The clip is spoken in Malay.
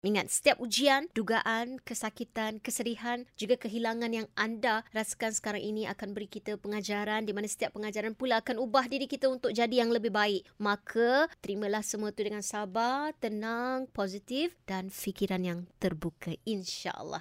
Ingat, setiap ujian, dugaan, kesakitan, keserihan, juga kehilangan yang anda rasakan sekarang ini akan beri kita pengajaran di mana setiap pengajaran pula akan ubah diri kita untuk jadi yang lebih baik. Maka, terimalah semua itu dengan sabar, tenang, positif dan fikiran yang terbuka. InsyaAllah.